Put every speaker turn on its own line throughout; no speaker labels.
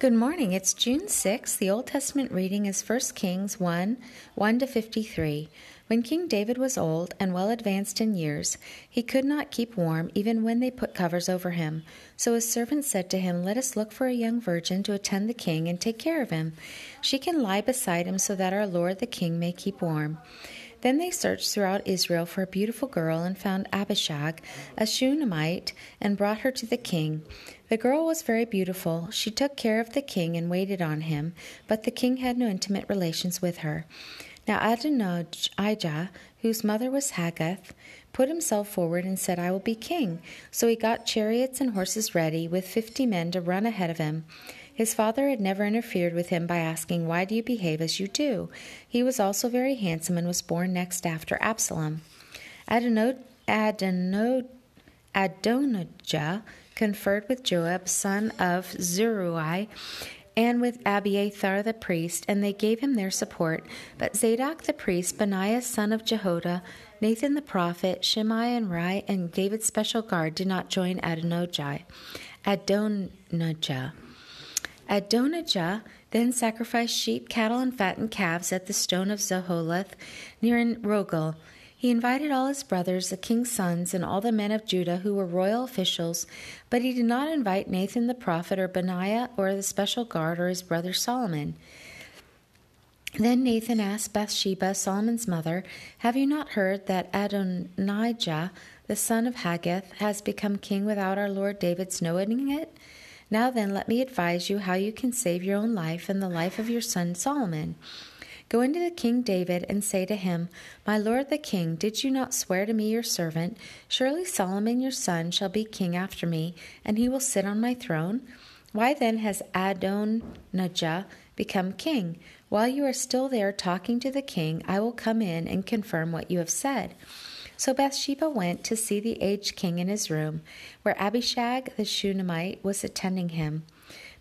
Good morning. It's June 6. The Old Testament reading is 1 Kings 1 1 to 53. When King David was old and well advanced in years, he could not keep warm even when they put covers over him. So his servants said to him, Let us look for a young virgin to attend the king and take care of him. She can lie beside him so that our lord the king may keep warm. Then they searched throughout Israel for a beautiful girl and found Abishag, a Shunammite, and brought her to the king. The girl was very beautiful. She took care of the king and waited on him, but the king had no intimate relations with her. Now Adonijah, whose mother was Haggith, put himself forward and said, I will be king. So he got chariots and horses ready, with fifty men to run ahead of him. His father had never interfered with him by asking, Why do you behave as you do? He was also very handsome and was born next after Absalom. Adonijah conferred with Joab, son of Zeruiah, and with Abiathar the priest, and they gave him their support. But Zadok the priest, Benaiah son of Jehoiada, Nathan the prophet, Shimei and Rei, and David's special guard did not join Adonijah. Adonijah. Adonijah then sacrificed sheep, cattle, and fattened calves at the stone of Zoheleth near Rogel. He invited all his brothers, the king's sons, and all the men of Judah who were royal officials, but he did not invite Nathan the prophet, or Benaiah, or the special guard, or his brother Solomon. Then Nathan asked Bathsheba, Solomon's mother, Have you not heard that Adonijah, the son of Haggith, has become king without our Lord David's knowing it? Now then, let me advise you how you can save your own life and the life of your son Solomon. Go into the king David and say to him, My lord the king, did you not swear to me your servant, Surely Solomon your son shall be king after me, and he will sit on my throne? Why then has Adonijah become king? While you are still there talking to the king, I will come in and confirm what you have said. So Bathsheba went to see the aged king in his room, where Abishag the Shunammite was attending him.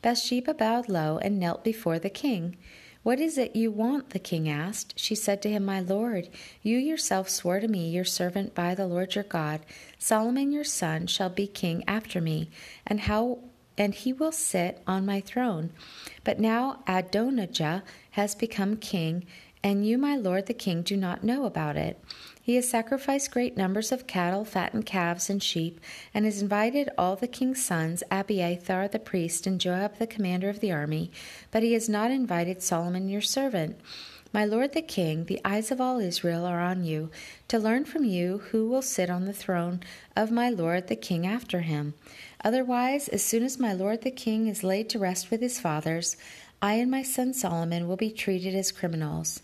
Bathsheba bowed low and knelt before the king. What is it you want? the king asked. She said to him, My lord, you yourself swore to me, your servant by the Lord your God, Solomon your son shall be king after me, and how and he will sit on my throne. But now Adonijah has become king, and you, my lord the king, do not know about it. He has sacrificed great numbers of cattle, fattened calves, and sheep, and has invited all the king's sons, Abiathar the priest, and Joab the commander of the army, but he has not invited Solomon your servant. My lord the king, the eyes of all Israel are on you, to learn from you who will sit on the throne of my lord the king after him. Otherwise, as soon as my lord the king is laid to rest with his fathers, I and my son Solomon will be treated as criminals.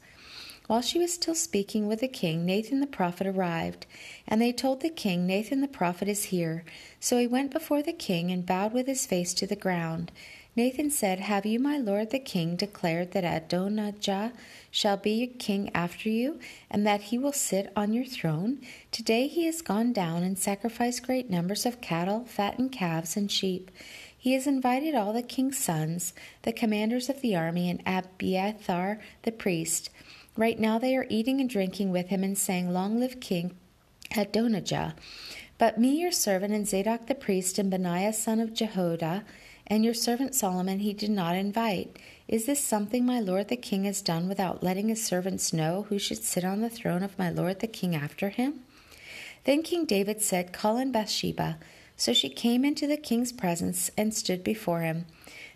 While she was still speaking with the king, Nathan the prophet arrived, and they told the king, Nathan the prophet is here. So he went before the king and bowed with his face to the ground. Nathan said, Have you, my lord the king, declared that Adonijah shall be king after you, and that he will sit on your throne? Today he has gone down and sacrificed great numbers of cattle, fattened calves, and sheep. He has invited all the king's sons, the commanders of the army, and Abiathar the priest. Right now they are eating and drinking with him and saying, Long live King Adonijah. But me, your servant, and Zadok the priest, and Benaiah son of Jehoiada, and your servant Solomon he did not invite. Is this something my lord the king has done without letting his servants know who should sit on the throne of my lord the king after him? Then King David said, Call in Bathsheba. So she came into the king's presence and stood before him.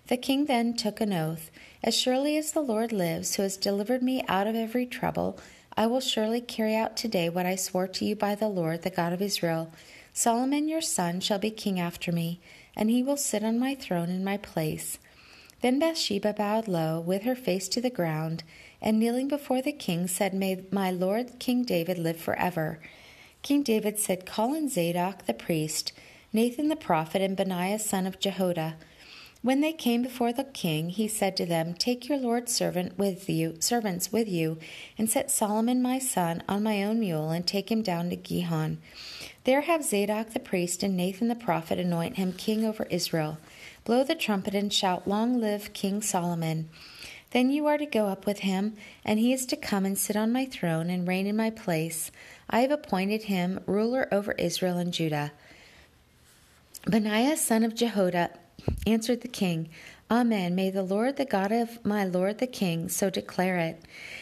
The king then took an oath As surely as the Lord lives, who has delivered me out of every trouble, I will surely carry out today what I swore to you by the Lord, the God of Israel. Solomon your son shall be king after me, and he will sit on my throne in my place. Then Bathsheba bowed low, with her face to the ground, and kneeling before the king, said, May my lord King David live forever. King David said, Call in Zadok the priest, Nathan the prophet, and Benaiah son of Jehoiada. When they came before the king, he said to them, Take your lord's servant with you, servants with you, and set Solomon my son on my own mule, and take him down to Gihon. There have Zadok the priest and Nathan the prophet anoint him king over Israel. Blow the trumpet and shout, Long live King Solomon. Then you are to go up with him, and he is to come and sit on my throne and reign in my place. I have appointed him ruler over Israel and Judah. Benaiah son of Jehoiada answered the king, Amen. May the Lord, the God of my Lord the King, so declare it.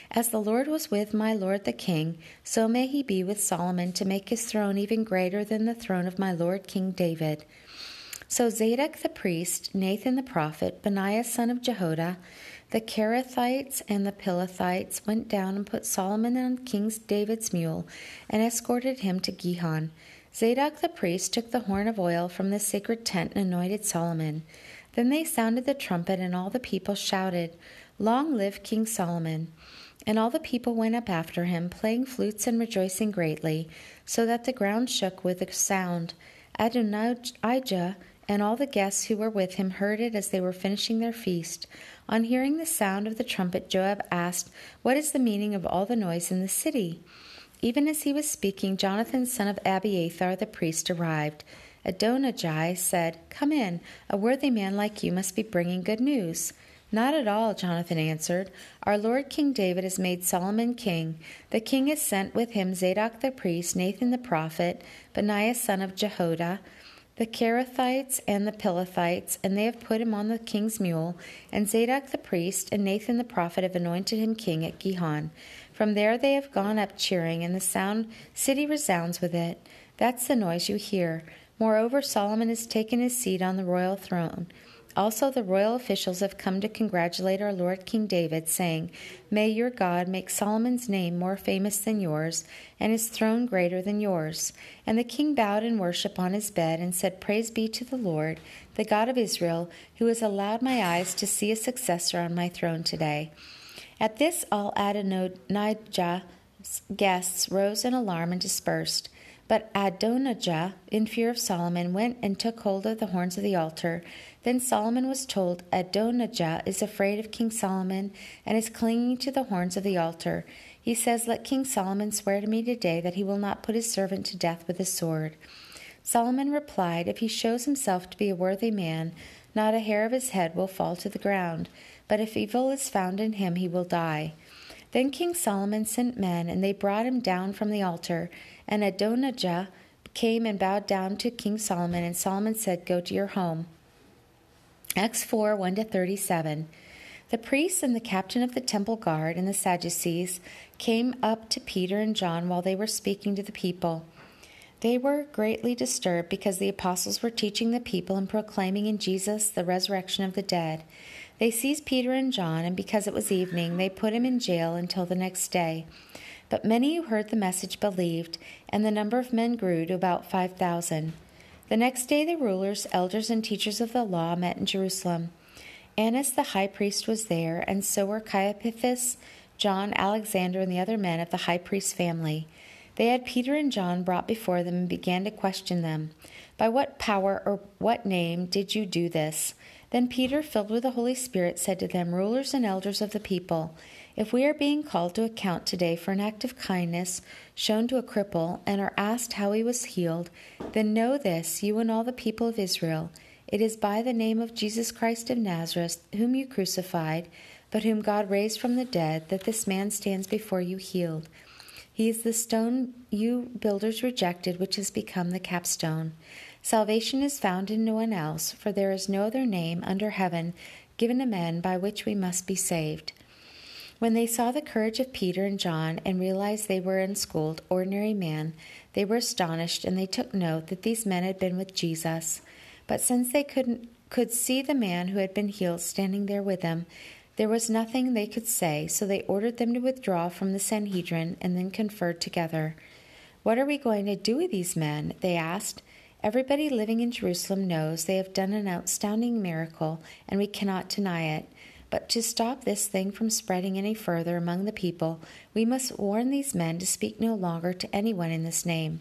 As the Lord was with my Lord the King, so may he be with Solomon to make his throne even greater than the throne of my Lord King David. So Zadok the priest, Nathan the prophet, Benaiah son of Jehoiada, the Kerethites and the Pelethites went down and put Solomon on King David's mule and escorted him to Gihon. Zadok the priest took the horn of oil from the sacred tent and anointed Solomon. Then they sounded the trumpet, and all the people shouted, Long live King Solomon! And all the people went up after him, playing flutes and rejoicing greatly, so that the ground shook with the sound. Adonijah and all the guests who were with him heard it as they were finishing their feast. On hearing the sound of the trumpet, Joab asked, What is the meaning of all the noise in the city? Even as he was speaking, Jonathan, son of Abiathar the priest, arrived. Adonijah said, Come in. A worthy man like you must be bringing good news. Not at all, Jonathan answered. Our Lord King David has made Solomon king. The king has sent with him Zadok the priest, Nathan the prophet, Benaiah son of Jehoiada, the Kerethites and the Pelethites, and they have put him on the king's mule. And Zadok the priest and Nathan the prophet have anointed him king at Gihon. From there they have gone up cheering, and the sound city resounds with it. That's the noise you hear. Moreover, Solomon has taken his seat on the royal throne. Also, the royal officials have come to congratulate our Lord King David, saying, May your God make Solomon's name more famous than yours, and his throne greater than yours. And the king bowed in worship on his bed and said, Praise be to the Lord, the God of Israel, who has allowed my eyes to see a successor on my throne today. At this, all Adonijah's guests rose in alarm and dispersed. But Adonijah, in fear of Solomon, went and took hold of the horns of the altar. Then Solomon was told, Adonijah is afraid of King Solomon and is clinging to the horns of the altar. He says, Let King Solomon swear to me today that he will not put his servant to death with a sword. Solomon replied, If he shows himself to be a worthy man, not a hair of his head will fall to the ground, but if evil is found in him, he will die. Then King Solomon sent men, and they brought him down from the altar. And Adonijah came and bowed down to King Solomon, and Solomon said, Go to your home. Acts 4 1 to 37. The priests and the captain of the temple guard and the Sadducees came up to Peter and John while they were speaking to the people. They were greatly disturbed because the apostles were teaching the people and proclaiming in Jesus the resurrection of the dead. They seized Peter and John, and because it was evening, they put him in jail until the next day. But many who heard the message believed, and the number of men grew to about 5,000. The next day, the rulers, elders, and teachers of the law met in Jerusalem. Annas the high priest was there, and so were Caiaphas, John, Alexander, and the other men of the high priest's family. They had Peter and John brought before them and began to question them. By what power or what name did you do this? Then Peter, filled with the Holy Spirit, said to them, Rulers and elders of the people, if we are being called to account today for an act of kindness shown to a cripple and are asked how he was healed, then know this, you and all the people of Israel. It is by the name of Jesus Christ of Nazareth, whom you crucified, but whom God raised from the dead, that this man stands before you healed. He is the stone you builders rejected, which has become the capstone. Salvation is found in no one else, for there is no other name under heaven given to men by which we must be saved. When they saw the courage of Peter and John and realized they were unschooled, ordinary men, they were astonished and they took note that these men had been with Jesus. But since they couldn't, could see the man who had been healed standing there with them, there was nothing they could say, so they ordered them to withdraw from the Sanhedrin and then conferred together. What are we going to do with these men? They asked. Everybody living in Jerusalem knows they have done an outstanding miracle, and we cannot deny it. But to stop this thing from spreading any further among the people, we must warn these men to speak no longer to anyone in this name.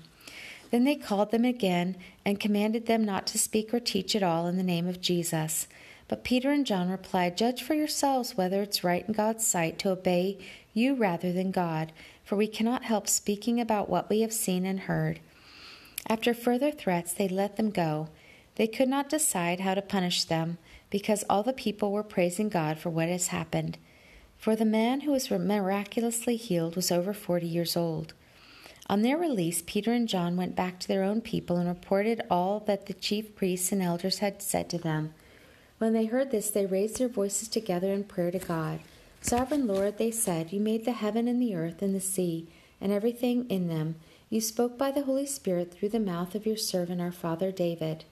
Then they called them again and commanded them not to speak or teach at all in the name of Jesus. But Peter and John replied, Judge for yourselves whether it's right in God's sight to obey you rather than God, for we cannot help speaking about what we have seen and heard. After further threats, they let them go. They could not decide how to punish them because all the people were praising God for what has happened. For the man who was miraculously healed was over forty years old. On their release, Peter and John went back to their own people and reported all that the chief priests and elders had said to them. When they heard this, they raised their voices together in prayer to God. Sovereign Lord, they said, You made the heaven and the earth and the sea and everything in them you spoke by the Holy Spirit through the mouth of your servant our father David.